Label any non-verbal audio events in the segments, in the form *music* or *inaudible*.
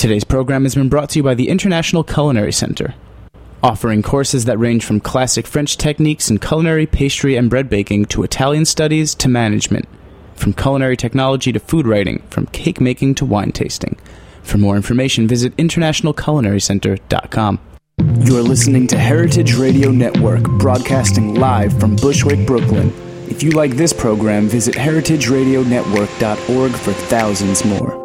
Today's program has been brought to you by the International Culinary Center, offering courses that range from classic French techniques in culinary, pastry, and bread baking to Italian studies to management, from culinary technology to food writing, from cake making to wine tasting. For more information, visit internationalculinarycenter.com. You're listening to Heritage Radio Network, broadcasting live from Bushwick, Brooklyn. If you like this program, visit heritageradionetwork.org for thousands more.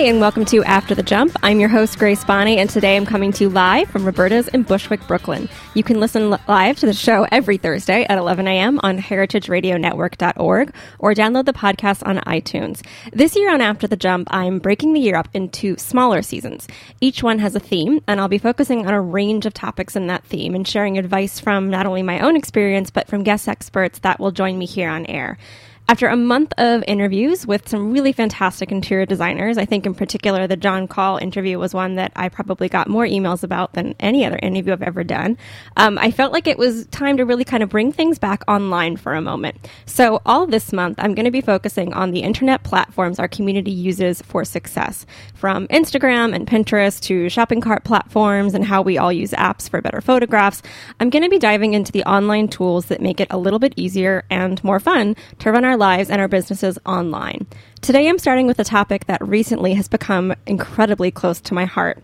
And welcome to After the Jump. I'm your host, Grace Bonney, and today I'm coming to you live from Roberta's in Bushwick, Brooklyn. You can listen live to the show every Thursday at 11 a.m. on heritageradionetwork.org or download the podcast on iTunes. This year on After the Jump, I'm breaking the year up into smaller seasons. Each one has a theme, and I'll be focusing on a range of topics in that theme and sharing advice from not only my own experience, but from guest experts that will join me here on air. After a month of interviews with some really fantastic interior designers, I think in particular the John Call interview was one that I probably got more emails about than any other interview I've ever done. Um, I felt like it was time to really kind of bring things back online for a moment. So, all this month, I'm going to be focusing on the internet platforms our community uses for success, from Instagram and Pinterest to shopping cart platforms and how we all use apps for better photographs. I'm going to be diving into the online tools that make it a little bit easier and more fun to run our lives and our businesses online. Today, I'm starting with a topic that recently has become incredibly close to my heart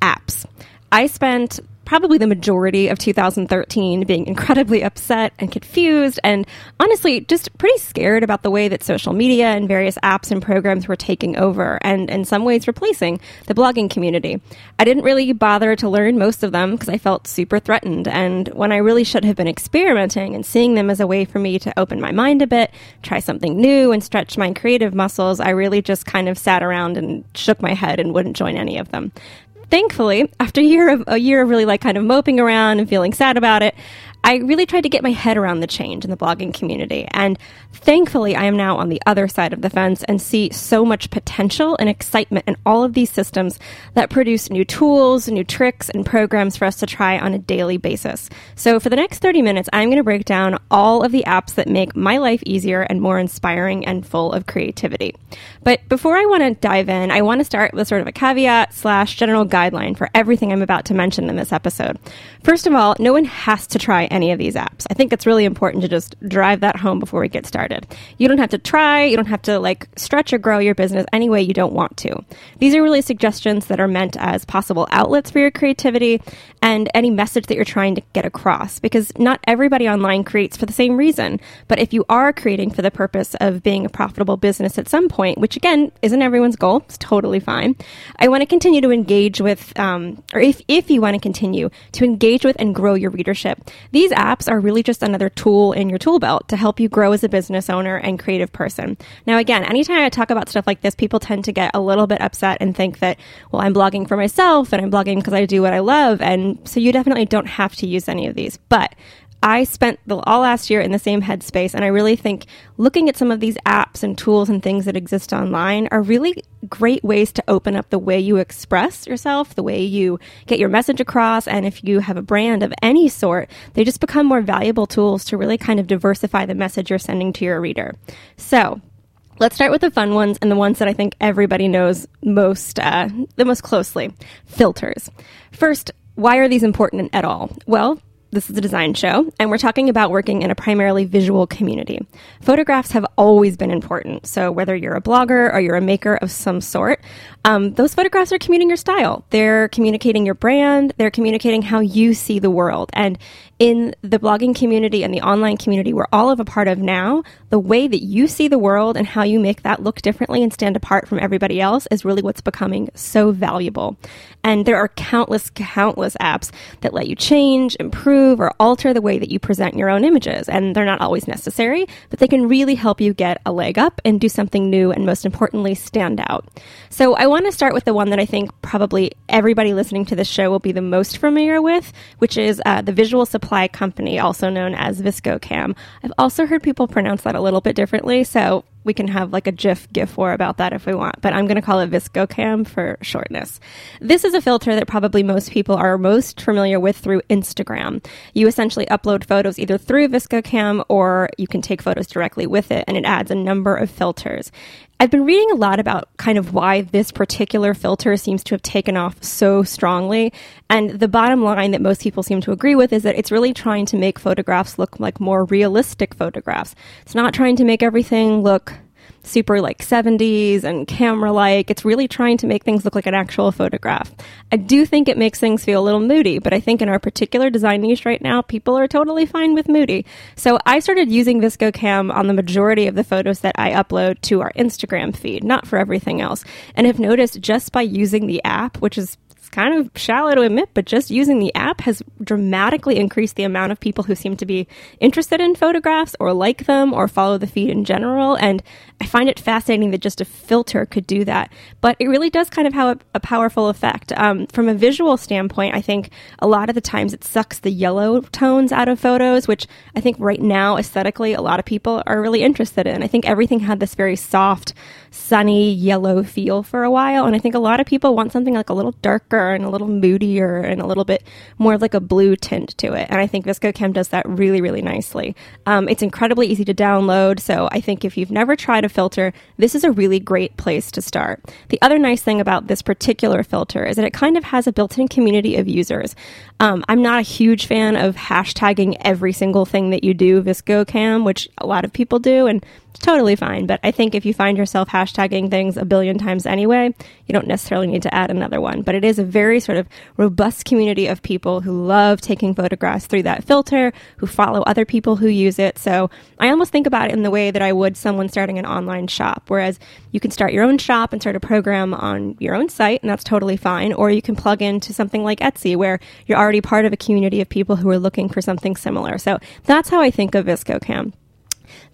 apps. I spent probably the majority of 2013 being incredibly upset and confused and honestly just pretty scared about the way that social media and various apps and programs were taking over and in some ways replacing the blogging community. I didn't really bother to learn most of them because I felt super threatened and when I really should have been experimenting and seeing them as a way for me to open my mind a bit, try something new and stretch my creative muscles, I really just kind of sat around and shook my head and wouldn't join any of them thankfully, after a year of a year of really like kind of moping around and feeling sad about it, I really tried to get my head around the change in the blogging community. And thankfully, I am now on the other side of the fence and see so much potential and excitement in all of these systems that produce new tools, new tricks, and programs for us to try on a daily basis. So, for the next 30 minutes, I'm going to break down all of the apps that make my life easier and more inspiring and full of creativity. But before I want to dive in, I want to start with sort of a caveat slash general guideline for everything I'm about to mention in this episode. First of all, no one has to try any of these apps. I think it's really important to just drive that home before we get started. You don't have to try, you don't have to like stretch or grow your business any way you don't want to. These are really suggestions that are meant as possible outlets for your creativity and any message that you're trying to get across because not everybody online creates for the same reason. But if you are creating for the purpose of being a profitable business at some point, which again isn't everyone's goal, it's totally fine. I want to continue to engage with, um, or if, if you want to continue to engage with and grow your readership, these apps are really just another tool in your tool belt to help you grow as a business owner and creative person. Now, again, anytime I talk about stuff like this, people tend to get a little bit upset and think that, well, I'm blogging for myself and I'm blogging because I do what I love. And so you definitely don't have to use any of these. But I spent the, all last year in the same headspace, and I really think looking at some of these apps and tools and things that exist online are really great ways to open up the way you express yourself, the way you get your message across, and if you have a brand of any sort, they just become more valuable tools to really kind of diversify the message you're sending to your reader. So, Let's start with the fun ones and the ones that I think everybody knows most, uh, the most closely. Filters. First, why are these important at all? Well, this is a design show, and we're talking about working in a primarily visual community. Photographs have always been important, so whether you're a blogger or you're a maker of some sort, um, those photographs are communicating your style. They're communicating your brand, they're communicating how you see the world. And in the blogging community and the online community we're all of a part of now, the way that you see the world and how you make that look differently and stand apart from everybody else is really what's becoming so valuable. And there are countless, countless apps that let you change, improve, or alter the way that you present your own images. And they're not always necessary, but they can really help you get a leg up and do something new and most importantly, stand out. So I want to start with the one that I think probably everybody listening to this show will be the most familiar with, which is uh, the visual supply supply company, also known as VSCO Cam. I've also heard people pronounce that a little bit differently, so we can have like a GIF GIF war about that if we want, but I'm going to call it VSCO Cam for shortness. This is a filter that probably most people are most familiar with through Instagram. You essentially upload photos either through VSCO Cam or you can take photos directly with it, and it adds a number of filters. I've been reading a lot about kind of why this particular filter seems to have taken off so strongly. And the bottom line that most people seem to agree with is that it's really trying to make photographs look like more realistic photographs. It's not trying to make everything look super like 70s and camera like. It's really trying to make things look like an actual photograph. I do think it makes things feel a little moody, but I think in our particular design niche right now, people are totally fine with moody. So I started using VSCO Cam on the majority of the photos that I upload to our Instagram feed, not for everything else. And have noticed just by using the app, which is kind of shallow to admit, but just using the app has dramatically increased the amount of people who seem to be interested in photographs or like them or follow the feed in general. And I find it fascinating that just a filter could do that. But it really does kind of have a, a powerful effect. Um, from a visual standpoint, I think a lot of the times it sucks the yellow tones out of photos, which I think right now aesthetically a lot of people are really interested in. I think everything had this very soft, sunny yellow feel for a while. And I think a lot of people want something like a little darker and a little moodier and a little bit more of like a blue tint to it. And I think VSCO Cam does that really, really nicely. Um, it's incredibly easy to download. So I think if you've never tried a filter, this is a really great place to start. The other nice thing about this particular filter is that it kind of has a built in community of users. Um, I'm not a huge fan of hashtagging every single thing that you do VSCO Cam, which a lot of people do. And totally fine. But I think if you find yourself hashtagging things a billion times anyway, you don't necessarily need to add another one. But it is a very sort of robust community of people who love taking photographs through that filter, who follow other people who use it. So I almost think about it in the way that I would someone starting an online shop, whereas you can start your own shop and start a program on your own site, and that's totally fine. Or you can plug into something like Etsy, where you're already part of a community of people who are looking for something similar. So that's how I think of VSCO Cam.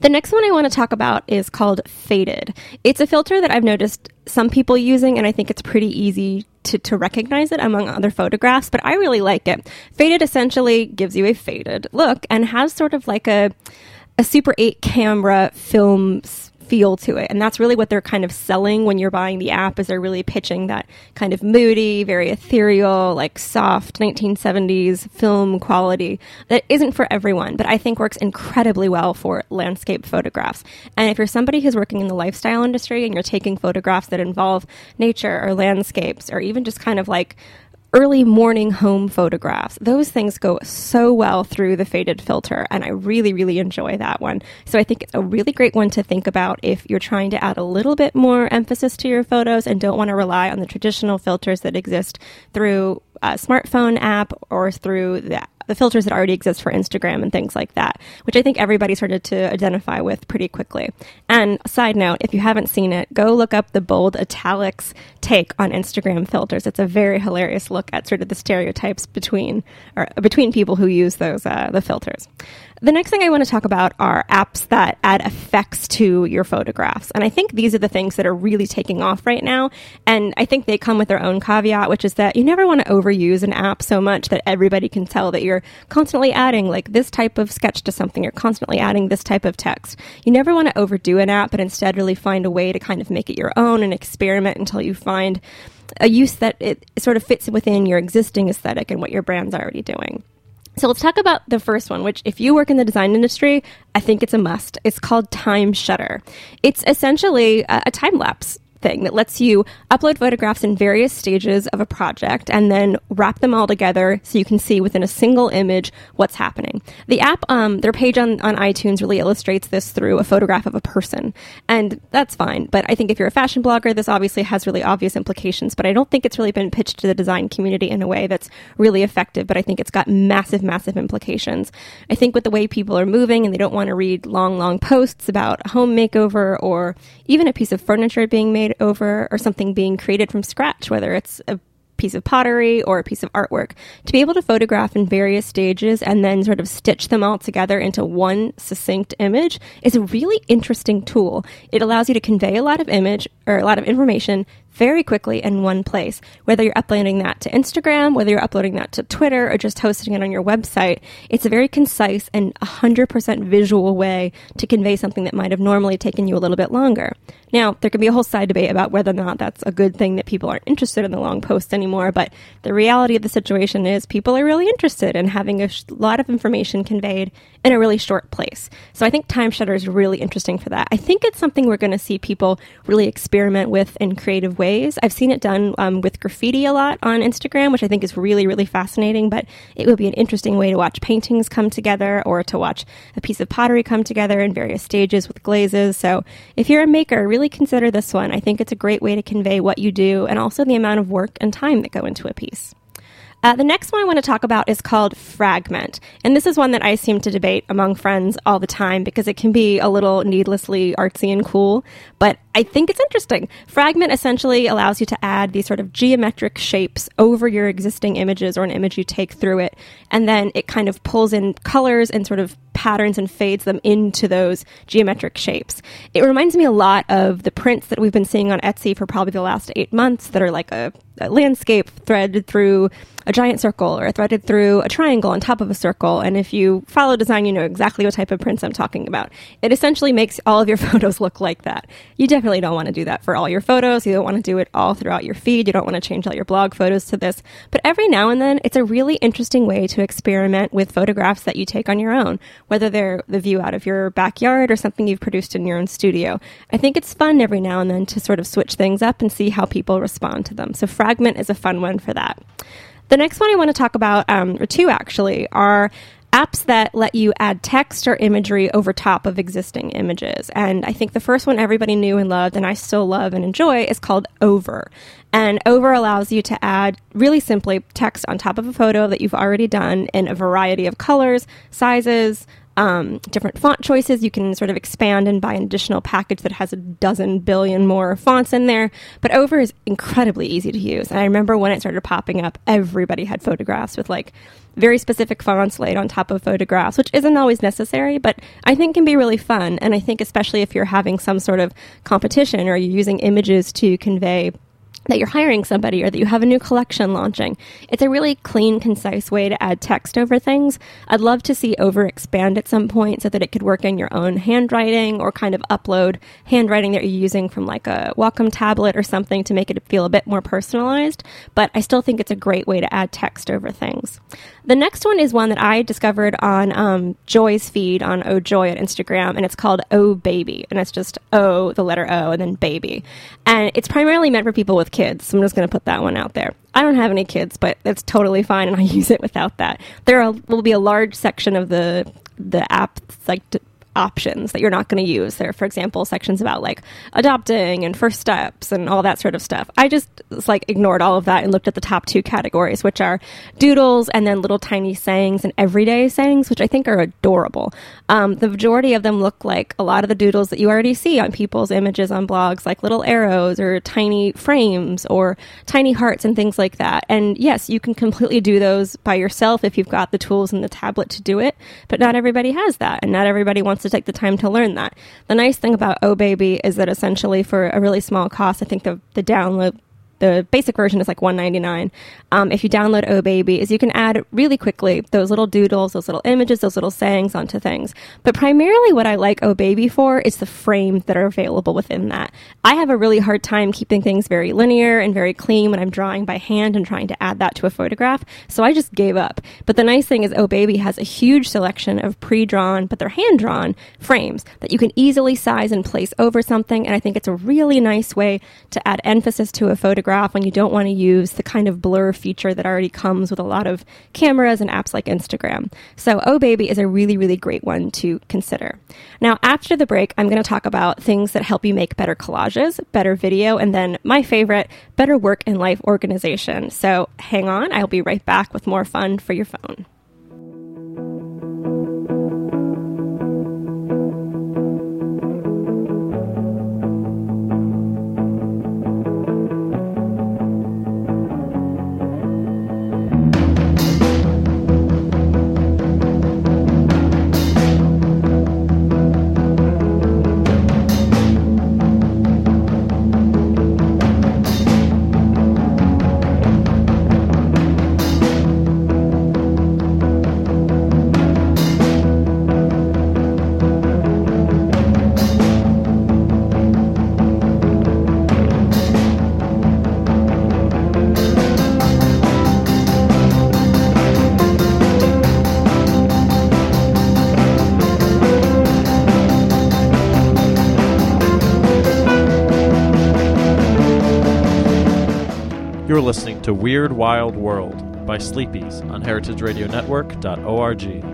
The next one I want to talk about is called Faded. It's a filter that I've noticed some people using, and I think it's pretty easy to, to recognize it among other photographs, but I really like it. Faded essentially gives you a faded look and has sort of like a, a Super 8 camera films feel to it. And that's really what they're kind of selling when you're buying the app is they're really pitching that kind of moody, very ethereal, like soft 1970s film quality that isn't for everyone, but I think works incredibly well for landscape photographs. And if you're somebody who's working in the lifestyle industry and you're taking photographs that involve nature or landscapes or even just kind of like early morning home photographs. Those things go so well through the faded filter, and I really, really enjoy that one. So I think it's a really great one to think about if you're trying to add a little bit more emphasis to your photos and don't want to rely on the traditional filters that exist through a smartphone app or through the the filters that already exist for Instagram and things like that, which I think everybody started to identify with pretty quickly. And side note, if you haven't seen it, go look up the bold italics take on Instagram filters. It's a very hilarious look at sort of the stereotypes between or between people who use those uh, the filters. The next thing I want to talk about are apps that add effects to your photographs. And I think these are the things that are really taking off right now. And I think they come with their own caveat, which is that you never want to overuse an app so much that everybody can tell that you're constantly adding like this type of sketch to something. You're constantly adding this type of text. You never want to overdo an app, but instead really find a way to kind of make it your own and experiment until you find a use that it sort of fits within your existing aesthetic and what your brand's already doing. So let's talk about the first one, which if you work in the design industry, I think it's a must. It's called Time Shutter. It's essentially a, a time lapse thing that lets you upload photographs in various stages of a project and then wrap them all together so you can see within a single image what's happening. The app, um, their page on, on iTunes really illustrates this through a photograph of a person. And that's fine. But I think if you're a fashion blogger, this obviously has really obvious implications. But I don't think it's really been pitched to the design community in a way that's really effective. But I think it's got massive, massive implications. I think with the way people are moving and they don't want to read long, long posts about a home makeover or even a piece of furniture being made over or something being created from scratch, whether it's a piece of pottery or a piece of artwork, to be able to photograph in various stages and then sort of stitch them all together into one succinct image is a really interesting tool. It allows you to convey a lot of image or a lot of information very quickly in one place. Whether you're uploading that to Instagram, whether you're uploading that to Twitter, or just hosting it on your website, it's a very concise and 100% visual way to convey something that might have normally taken you a little bit longer. Now, there can be a whole side debate about whether or not that's a good thing that people aren't interested in the long posts anymore, but the reality of the situation is people are really interested in having a sh- lot of information conveyed in a really short place. So I think Timeshutter is really interesting for that. I think it's something we're going to see people really experiment with in creative ways. I've seen it done um, with graffiti a lot on Instagram, which I think is really, really fascinating, but it would be an interesting way to watch paintings come together or to watch a piece of pottery come together in various stages with glazes. So if you're a maker, really consider this one. I think it's a great way to convey what you do and also the amount of work and time that go into a piece. Uh, the next one I want to talk about is called Fragment. And this is one that I seem to debate among friends all the time because it can be a little needlessly artsy and cool, but I think it's interesting. Fragment essentially allows you to add these sort of geometric shapes over your existing images or an image you take through it. And then it kind of pulls in colors and sort of patterns and fades them into those geometric shapes. It reminds me a lot of the prints that we've been seeing on Etsy for probably the last eight months that are like a, a landscape threaded through a giant circle or threaded through a triangle on top of a circle. And if you follow design, you know exactly what type of prints I'm talking about. It essentially makes all of your *laughs* photos look like that. You definitely don't want to do that for all your photos. You don't want to do it all throughout your feed. You don't want to change all your blog photos to this. But every now and then, it's a really interesting way to experiment with photographs that you take on your own, whether they're the view out of your backyard or something you've produced in your own studio. I think it's fun every now and then to sort of switch things up and see how people respond to them. So Fragment is a fun one for that. The next one I want to talk about, um, or two actually, are apps that let you add text or imagery over top of existing images. And I think the first one everybody knew and loved, and I still love and enjoy, is called Over. And Over allows you to add really simply text on top of a photo that you've already done in a variety of colors, sizes, um, different font choices. You can sort of expand and buy an additional package that has a dozen billion more fonts in there. But Over is incredibly easy to use. And I remember when it started popping up, everybody had photographs with like very specific fonts laid on top of photographs, which isn't always necessary, but I think can be really fun. And I think especially if you're having some sort of competition or you're using images to convey that you're hiring somebody or that you have a new collection launching. It's a really clean, concise way to add text over things. I'd love to see over expand at some point so that it could work in your own handwriting or kind of upload handwriting that you're using from like a Wacom tablet or something to make it feel a bit more personalized. But I still think it's a great way to add text over things. The next one is one that I discovered on um, Joy's feed on Oh Joy on Instagram, and it's called Oh Baby, and it's just O, the letter O, and then baby, and it's primarily meant for people with kids. So I'm just going to put that one out there. I don't have any kids, but it's totally fine, and *laughs* I use it without that. There will be a large section of the the app like options that you're not going to use. There, are, for example, sections about like adopting and first steps and all that sort of stuff. I just like ignored all of that and looked at the top two categories, which are doodles and then little tiny sayings and everyday sayings, which I think are adorable. Um, the majority of them look like a lot of the doodles that you already see on people's images on blogs, like little arrows or tiny frames or tiny hearts and things like that. And yes, you can completely do those by yourself if you've got the tools and the tablet to do it, but not everybody has that, and not everybody wants to take the time to learn that. The nice thing about Oh Baby is that essentially for a really small cost, I think the the download the basic version is like 199 um, if you download oh baby is you can add really quickly those little doodles those little images those little sayings onto things. But primarily what i like oh baby for is the frames that are available within that. I have a really hard time keeping things very linear and very clean when i'm drawing by hand and trying to add that to a photograph so i just gave up. But the nice thing is oh baby has a huge selection of pre-drawn but they're hand drawn frames that you can easily size and place over something and i think it's a really nice way to add emphasis to a photograph photograph when you don't want to use the kind of blur feature that already comes with a lot of cameras and apps like Instagram. So, Oh Baby is a really, really great one to consider. Now, after the break, I'm going to talk about things that help you make better collages, better video, and then my favorite, better work and life organization. So, hang on, I'll be right back with more fun for your phone. Listening to Weird Wild World by Sleepies on heritageradionetwork.org.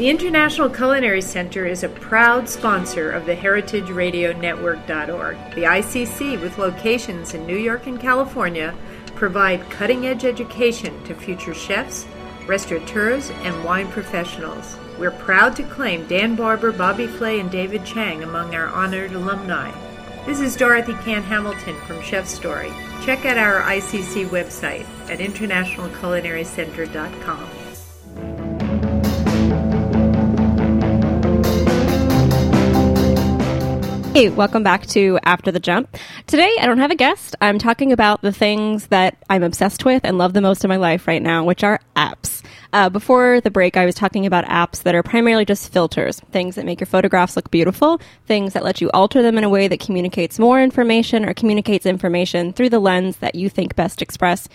The International Culinary Center is a proud sponsor of the heritageradionetwork.org. The ICC, with locations in New York and California, provide cutting-edge education to future chefs, restaurateurs, and wine professionals. We're proud to claim Dan Barber, Bobby Flay, and David Chang among our honored alumni. This is Dorothy Cann Hamilton from Chef Story. Check out our ICC website at internationalculinarycenter.com. Hey, welcome back to After the Jump. Today, I don't have a guest. I'm talking about the things that I'm obsessed with and love the most in my life right now, which are apps. Uh, before the break, I was talking about apps that are primarily just filters, things that make your photographs look beautiful, things that let you alter them in a way that communicates more information or communicates information through the lens that you think best express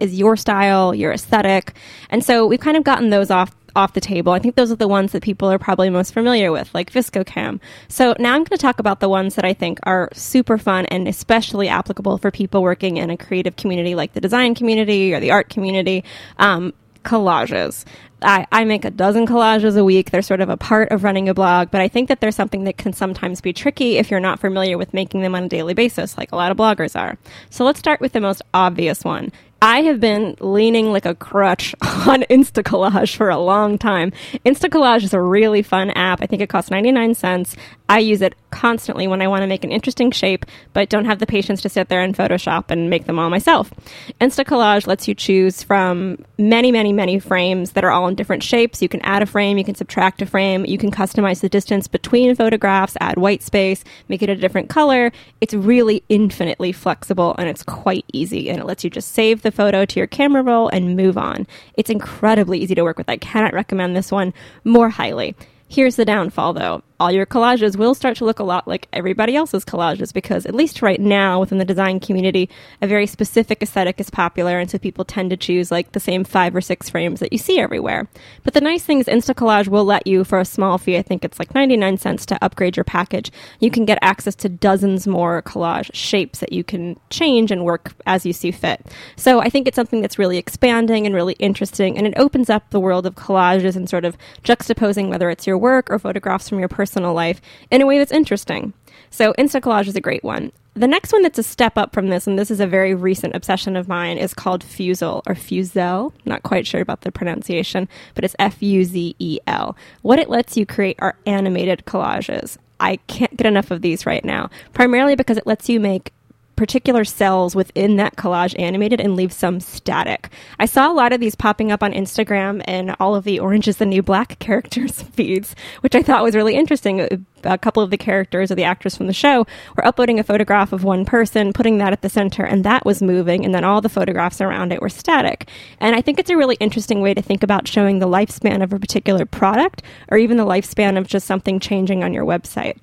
is your style, your aesthetic. And so we've kind of gotten those off off the table. I think those are the ones that people are probably most familiar with, like VSCO Cam. So now I'm going to talk about the ones that I think are super fun and especially applicable for people working in a creative community like the design community or the art community. Um, collages. I, I, make a dozen collages a week. They're sort of a part of running a blog, but I think that there's something that can sometimes be tricky if you're not familiar with making them on a daily basis, like a lot of bloggers are. So let's start with the most obvious one I have been leaning like a crutch *laughs* on Instacollage for a long time. Instacollage is a really fun app. I think it costs 99 cents. I use it constantly when I want to make an interesting shape, but don't have the patience to sit there in Photoshop and make them all myself. Instacollage lets you choose from many, many, many frames that are all in different shapes. You can add a frame, you can subtract a frame, you can customize the distance between photographs, add white space, make it a different color. It's really infinitely flexible and it's quite easy and it lets you just save the photo to your camera roll and move on. It's incredibly easy to work with. I cannot recommend this one more highly. Here's the downfall though all your collages will start to look a lot like everybody else's collages because, at least right now, within the design community, a very specific aesthetic is popular, and so people tend to choose like the same five or six frames that you see everywhere. But the nice thing is, Instacollage will let you, for a small fee, I think it's like 99 cents to upgrade your package, you can get access to dozens more collage shapes that you can change and work as you see fit. So I think it's something that's really expanding and really interesting, and it opens up the world of collages and sort of juxtaposing whether it's your work or photographs from your personal personal life in a way that's interesting. So Instacollage is a great one. The next one that's a step up from this, and this is a very recent obsession of mine, is called Fuzel or Fuzel. Not quite sure about the pronunciation, but it's F U Z E L. What it lets you create are animated collages. I can't get enough of these right now, primarily because it lets you make particular cells within that collage animated and leave some static. I saw a lot of these popping up on Instagram and all of the Orange is the New Black *laughs* characters *laughs* feeds, which I thought was really interesting. A couple of the characters or the actors from the show were uploading a photograph of one person, putting that at the center, and that was moving, and then all the photographs around it were static. And I think it's a really interesting way to think about showing the lifespan of a particular product or even the lifespan of just something changing on your website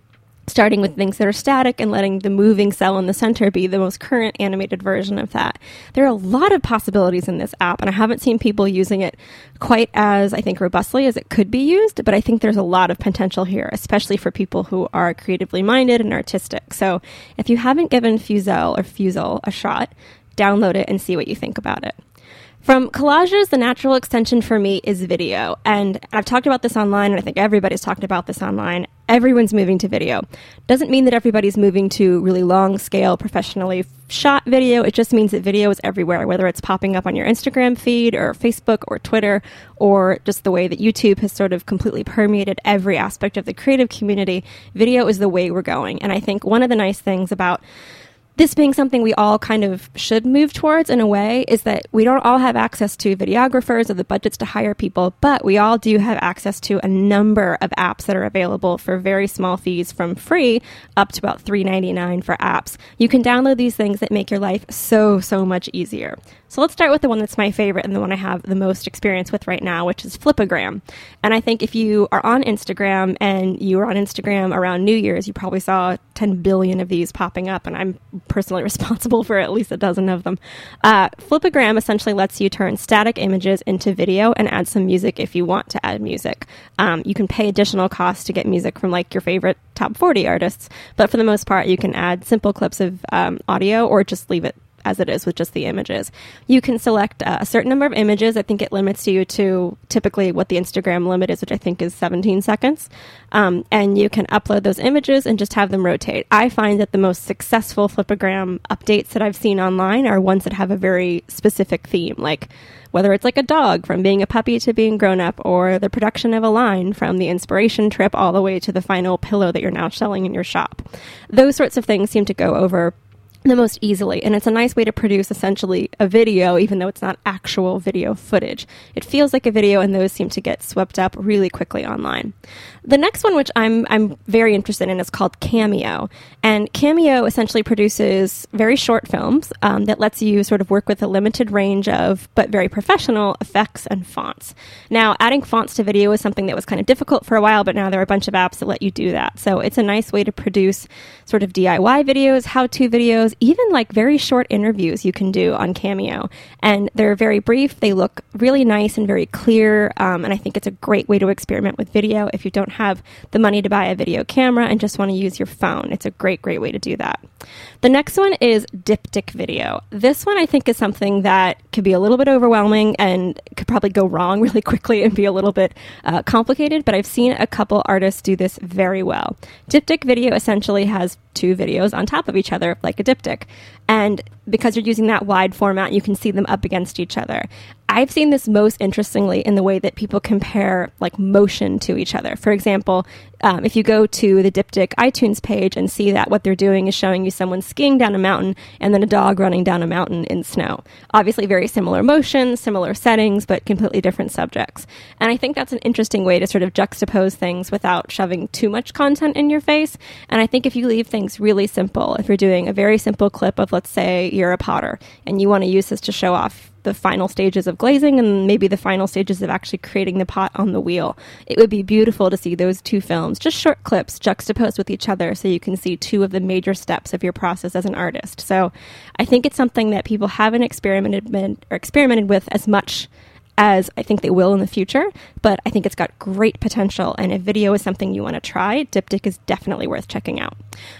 starting with things that are static and letting the moving cell in the center be the most current animated version of that. There are a lot of possibilities in this app, and I haven't seen people using it quite as, I think, robustly as it could be used, but I think there's a lot of potential here, especially for people who are creatively minded and artistic. So if you haven't given Fuzel or Fuzel a shot, download it and see what you think about it. From collages, the natural extension for me is video. And I've talked about this online, and I think everybody's talked about this online. Everyone's moving to video. Doesn't mean that everybody's moving to really long scale, professionally shot video. It just means that video is everywhere, whether it's popping up on your Instagram feed or Facebook or Twitter, or just the way that YouTube has sort of completely permeated every aspect of the creative community. Video is the way we're going. And I think one of the nice things about this being something we all kind of should move towards in a way is that we don't all have access to videographers or the budgets to hire people, but we all do have access to a number of apps that are available for very small fees from free up to about $3.99 for apps. You can download these things that make your life so, so much easier. So let's start with the one that's my favorite and the one I have the most experience with right now, which is Flipagram. And I think if you are on Instagram and you were on Instagram around New Year's, you probably saw 10 billion of these popping up. And I'm personally *laughs* responsible for at least a dozen of them. Uh, Flipagram essentially lets you turn static images into video and add some music if you want to add music. Um, you can pay additional costs to get music from like your favorite top 40 artists, but for the most part, you can add simple clips of um, audio or just leave it as it is with just the images. You can select uh, a certain number of images. I think it limits you to typically what the Instagram limit is, which I think is 17 seconds. Um, and you can upload those images and just have them rotate. I find that the most successful Flipagram updates that I've seen online are ones that have a very specific theme, like whether it's like a dog from being a puppy to being grown up, or the production of a line from the inspiration trip all the way to the final pillow that you're now selling in your shop. Those sorts of things seem to go over the most easily. And it's a nice way to produce essentially a video, even though it's not actual video footage. It feels like a video, and those seem to get swept up really quickly online. The next one, which I'm, I'm very interested in, is called Cameo. And Cameo essentially produces very short films um, that lets you sort of work with a limited range of, but very professional effects and fonts. Now, adding fonts to video is something that was kind of difficult for a while, but now there are a bunch of apps that let you do that. So it's a nice way to produce sort of DIY videos, how to videos, even like very short interviews you can do on Cameo. And they're very brief, they look really nice and very clear. Um, and I think it's a great way to experiment with video if you don't have the money to buy a video camera and just want to use your phone. It's a great, great way to do that. The next one is Diptych Video. This one I think is something that could be a little bit overwhelming and could probably go wrong *laughs* really quickly and be a little bit uh, complicated, but I've seen a couple artists do this very well. Diptych Video essentially has two videos on top of each other, like a diptych. And because you're using that wide format, you can see them up against each other. I've seen this most interestingly in the way that people compare like motion to each other. For example, um, if you go to the Diptych iTunes page and see that what they're doing is showing you someone skiing down a mountain and then a dog running down a mountain in snow. Obviously, very similar motions, similar settings, but completely different subjects. And I think that's an interesting way to sort of juxtapose things without shoving too much content in your face. And I think if you leave things really simple, if you're doing a very simple clip of, let's say, you're a potter and you want to use this to show off the final stages of glazing and maybe the final stages of actually creating the pot on the wheel. It would be beautiful to see those two films, just short clips, juxtaposed with each other so you can see two of the major steps of your process as an artist. So I think it's something that people haven't experimented or experimented with as much as I think they will in the future, but I think it's got great potential. And if video is something you want to try, Diptych is definitely worth checking out.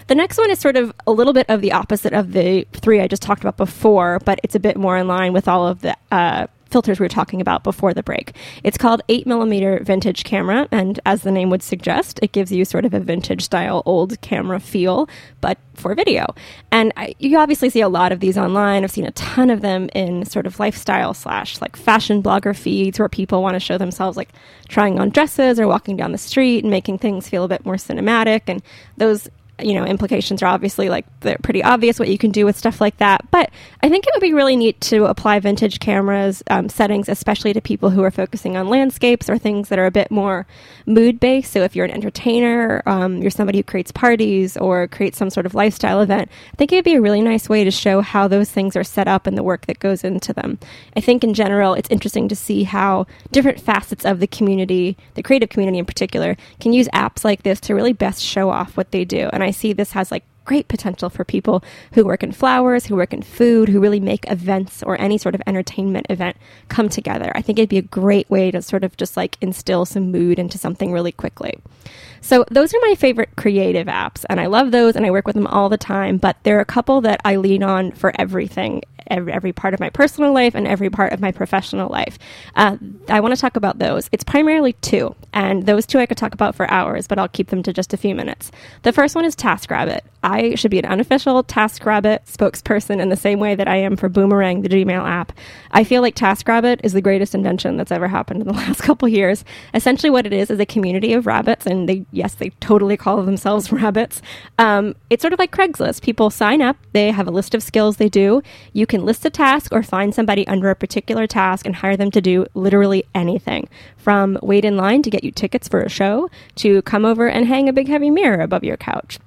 The next one is sort of a little bit of the opposite of the three I just talked about before, but it's a bit more in line with all of the uh, filters we were talking about before the break. It's called 8 millimeter vintage camera, and as the name would suggest, it gives you sort of a vintage style old camera feel, but for video. And I, you obviously see a lot of these online. I've seen a ton of them in sort of lifestyle slash like fashion blogger feeds where people want to show themselves like trying on dresses or walking down the street and making things feel a bit more cinematic. And those you know, implications are obviously like they're pretty obvious what you can do with stuff like that. But I think it would be really neat to apply vintage cameras um, settings, especially to people who are focusing on landscapes or things that are a bit more mood based. So if you're an entertainer, um, you're somebody who creates parties or creates some sort of lifestyle event, I think it would be a really nice way to show how those things are set up and the work that goes into them. I think in general, it's interesting to see how different facets of the community, the creative community in particular, can use apps like this to really best show off what they do. And I see this has like great potential for people who work in flowers, who work in food, who really make events or any sort of entertainment event come together. I think it'd be a great way to sort of just like instill some mood into something really quickly. So those are my favorite creative apps, and I love those, and I work with them all the time. But there are a couple that I lean on for everything, every, every part of my personal life and every part of my professional life. Uh, I want to talk about those. It's primarily two, and those two I could talk about for hours, but I'll keep them to just a few minutes. The first one is TaskRabbit. I should be an unofficial TaskRabbit spokesperson in the same way that I am for Boomerang, the Gmail app. I feel like TaskRabbit is the greatest invention that's ever happened in the *laughs* last couple years. Essentially, what it is is a community of rabbits, and they yes, they totally call themselves *laughs* rabbits. Um, it's sort of like Craigslist. People sign up, they have a list of skills they do. You can list a task or find somebody under a particular task and hire them to do literally anything from wait in line to get you tickets for a show to come over and hang a big heavy mirror above your couch.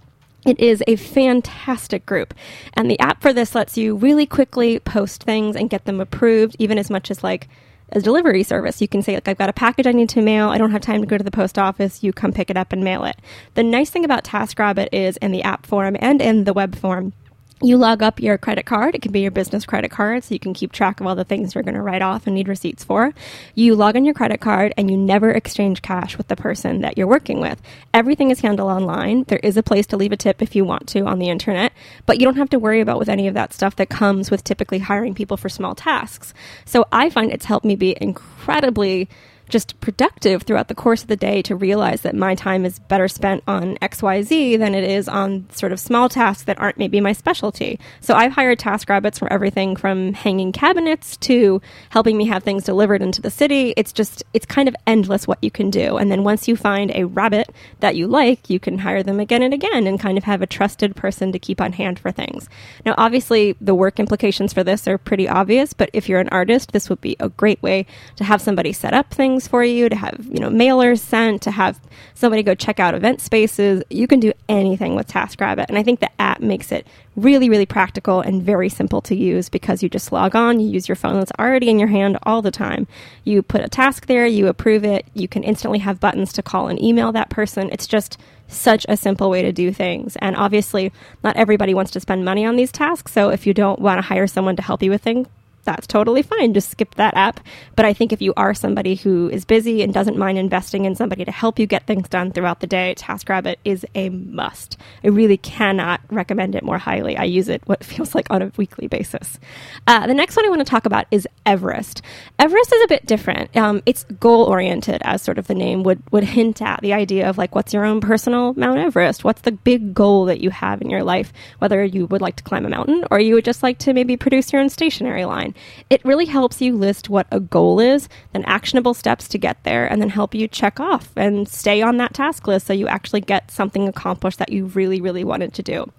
It is a fantastic group. And the app for this lets you really quickly post things and get them approved, even as much as like a delivery service. You can say, like, I've got a package I need to mail. I don't have time to go to the post office. You come pick it up and mail it. The nice thing about TaskRabbit is in the app form and in the web form, you log up your credit card. It can be your business credit card, so you can keep track of all the things you're going to write off and need receipts for. You log in your credit card and you never exchange cash with the person that you're working with. Everything is handled online. There is a place to leave a tip if you want to on the internet, but you don't have to worry about with any of that stuff that comes with typically hiring people for small tasks. So I find it's helped me be incredibly just productive throughout the course of the day to realize that my time is better spent on XYZ than it is on sort of small tasks that aren't maybe my specialty. So I've hired task rabbits for everything from hanging cabinets to helping me have things delivered into the city. It's just, it's kind of endless what you can do. And then once you find a rabbit that you like, you can hire them again and again and kind of have a trusted person to keep on hand for things. Now, obviously, the work implications for this are pretty obvious, but if you're an artist, this would be a great way to have somebody set up things things for you, to have, you know, mailers sent, to have somebody go check out event spaces. You can do anything with TaskRabbit. And I think the app makes it really, really practical and very simple to use because you just log on, you use your phone that's already in your hand all the time. You put a task there, you approve it, you can instantly have buttons to call and email that person. It's just such a simple way to do things. And obviously, not everybody wants to spend money on these tasks. So if you don't want to hire someone to help you with things, that's totally fine. Just skip that app. But I think if you are somebody who is busy and doesn't mind investing in somebody to help you get things done throughout the day, TaskRabbit is a must. I really cannot recommend it more highly. I use it what feels like on a weekly basis. Uh, the next one I want to talk about is Everest. Everest is a bit different. Um, it's goal oriented, as sort of the name would would hint at. The idea of like, what's your own personal Mount Everest? What's the big goal that you have in your life? Whether you would like to climb a mountain or you would just like to maybe produce your own stationery line. It really helps you list what a goal is, then actionable steps to get there, and then help you check off and stay on that task list so you actually get something accomplished that you really, really wanted to do.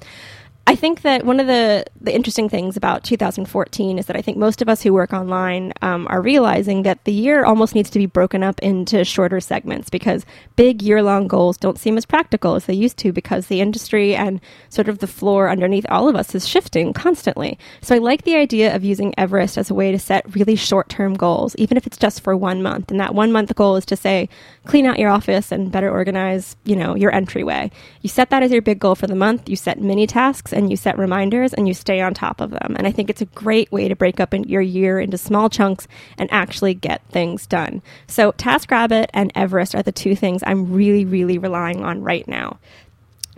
I think that one of the, the interesting things about 2014 is that I think most of us who work online um, are realizing that the year almost needs to be broken up into shorter segments because big year long goals don't seem as practical as they used to because the industry and sort of the floor underneath all of us is shifting constantly. So I like the idea of using Everest as a way to set really short term goals, even if it's just for one month. And that one month goal is to say, clean out your office and better organize, you know, your entryway. You set that as your big goal for the month. You set mini tasks and you set reminders and you stay on top of them. And I think it's a great way to break up your year into small chunks and actually get things done. So TaskRabbit and Everest are the two things I'm really, really relying on right now.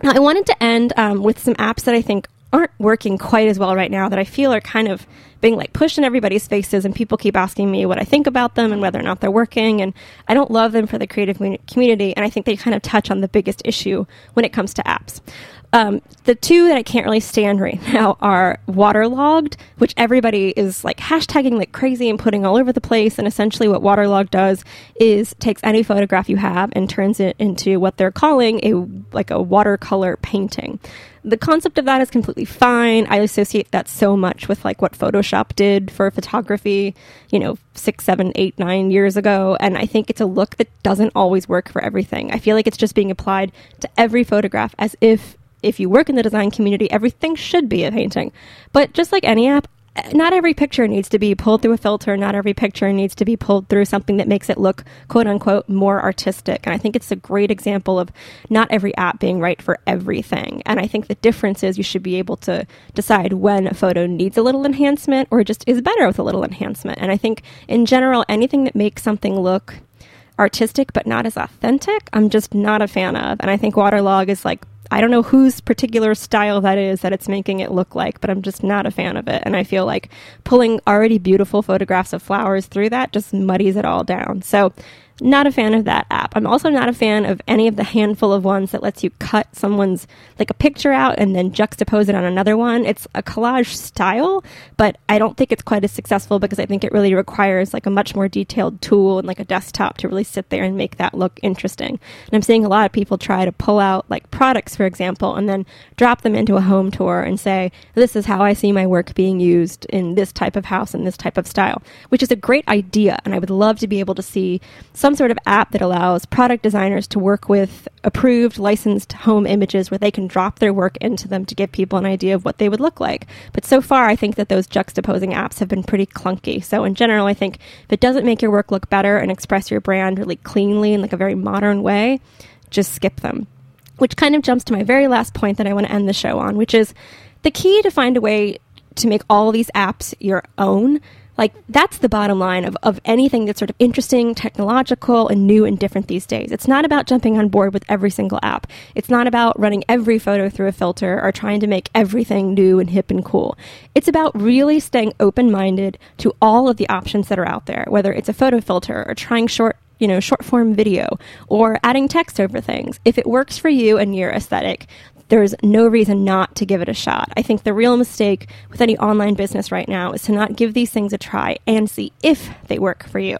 Now, I wanted to end um, with some apps that I think aren't working quite as well right now that I feel are kind of being like pushed in everybody's faces and people keep asking me what I think about them and whether or not they're working and I don't love them for the creative community and I think they kind of touch on the biggest issue when it comes to apps. Um, the two that I can't really stand right *laughs* now are waterlogged, which everybody is like hashtagging like crazy and putting all over the place. And essentially, what waterlogged does is takes any photograph you have and turns it into what they're calling a like a watercolor painting. The concept of that is completely fine. I associate that so much with like what Photoshop did for photography, you know, six, seven, eight, nine years ago. And I think it's a look that doesn't always work for everything. I feel like it's just being applied to every photograph as if if you work in the design community, everything should be a painting. But just like any app, not every picture needs to be pulled through a filter. Not every picture needs to be pulled through something that makes it look quote unquote more artistic. And I think it's a great example of not every app being right for everything. And I think the difference is you should be able to decide when a photo needs a little enhancement or just is better with a little enhancement. And I think in general, anything that makes something look artistic but not as authentic, I'm just not a fan of. And I think Waterlogue is like I don't know whose particular style that is that it's making it look like, but I'm just not a fan of it. And I feel like pulling already beautiful photographs of flowers through that just muddies it all down. So not a fan of that app. I'm also not a fan of any of the handful of ones that lets you cut someone's like a picture out and then juxtapose it on another one. It's a collage style, but I don't think it's quite as successful because I think it really requires like a much more detailed tool and like a desktop to really sit there and make that look interesting. And I'm seeing a lot of people try to pull out like products, for example, and then drop them into a home tour and say, this is how I see my work being used in this type of house and this type of style, which is a great idea. And I would love to be able to see some sort of app that allows product designers to work with approved licensed home images where they can drop their work into them to give people an idea of what they would look like. But so far, I think that those juxtaposing apps have been pretty clunky. So in general, I think if it doesn't make your work look better and express your brand really cleanly in like a very modern way, just skip them. Which kind of jumps to my very last point that I want to end the show on, which is the key to find a way to make all these apps your own like that's the bottom line of, of anything that's sort of interesting, technological, and new and different these days. It's not about jumping on board with every single app. It's not about running every photo through a filter or trying to make everything new and hip and cool. It's about really staying open minded to all of the options that are out there, whether it's a photo filter or trying short you know, short form video or adding text over things. If it works for you and your aesthetic, there's no reason not to give it a shot. I think the real mistake with any online business right now is to not give these things a try and see if they work for you.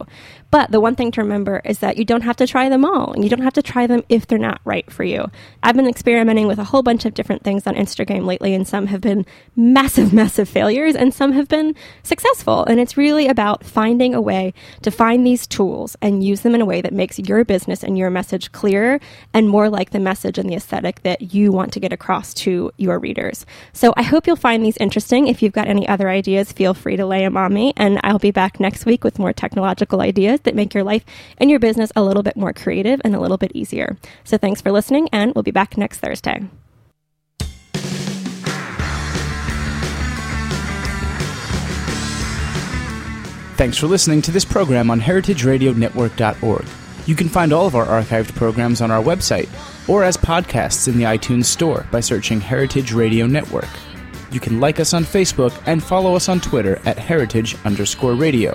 But the one thing to remember is that you don't have to try them all, and you don't have to try them if they're not right for you. I've been experimenting with a whole bunch of different things on Instagram lately, and some have been massive, *laughs* massive failures, and some have been successful. And it's really about finding a way to find these tools and use them in a way that makes your business and your message clearer and more like the message and the aesthetic that you want to get across to your readers. So I hope you'll find these interesting. If you've got any other ideas, feel free to lay them on me, and I'll be back next week with more technological ideas that make your life and your business a little bit more creative and a little bit easier. So thanks for listening, and we'll be back next Thursday. Thanks for listening to this program on heritageradionetwork.org. You can find all of our archived programs on our website or as podcasts in the iTunes Store by searching Heritage Radio Network. You can like us on Facebook and follow us on Twitter at heritage underscore radio.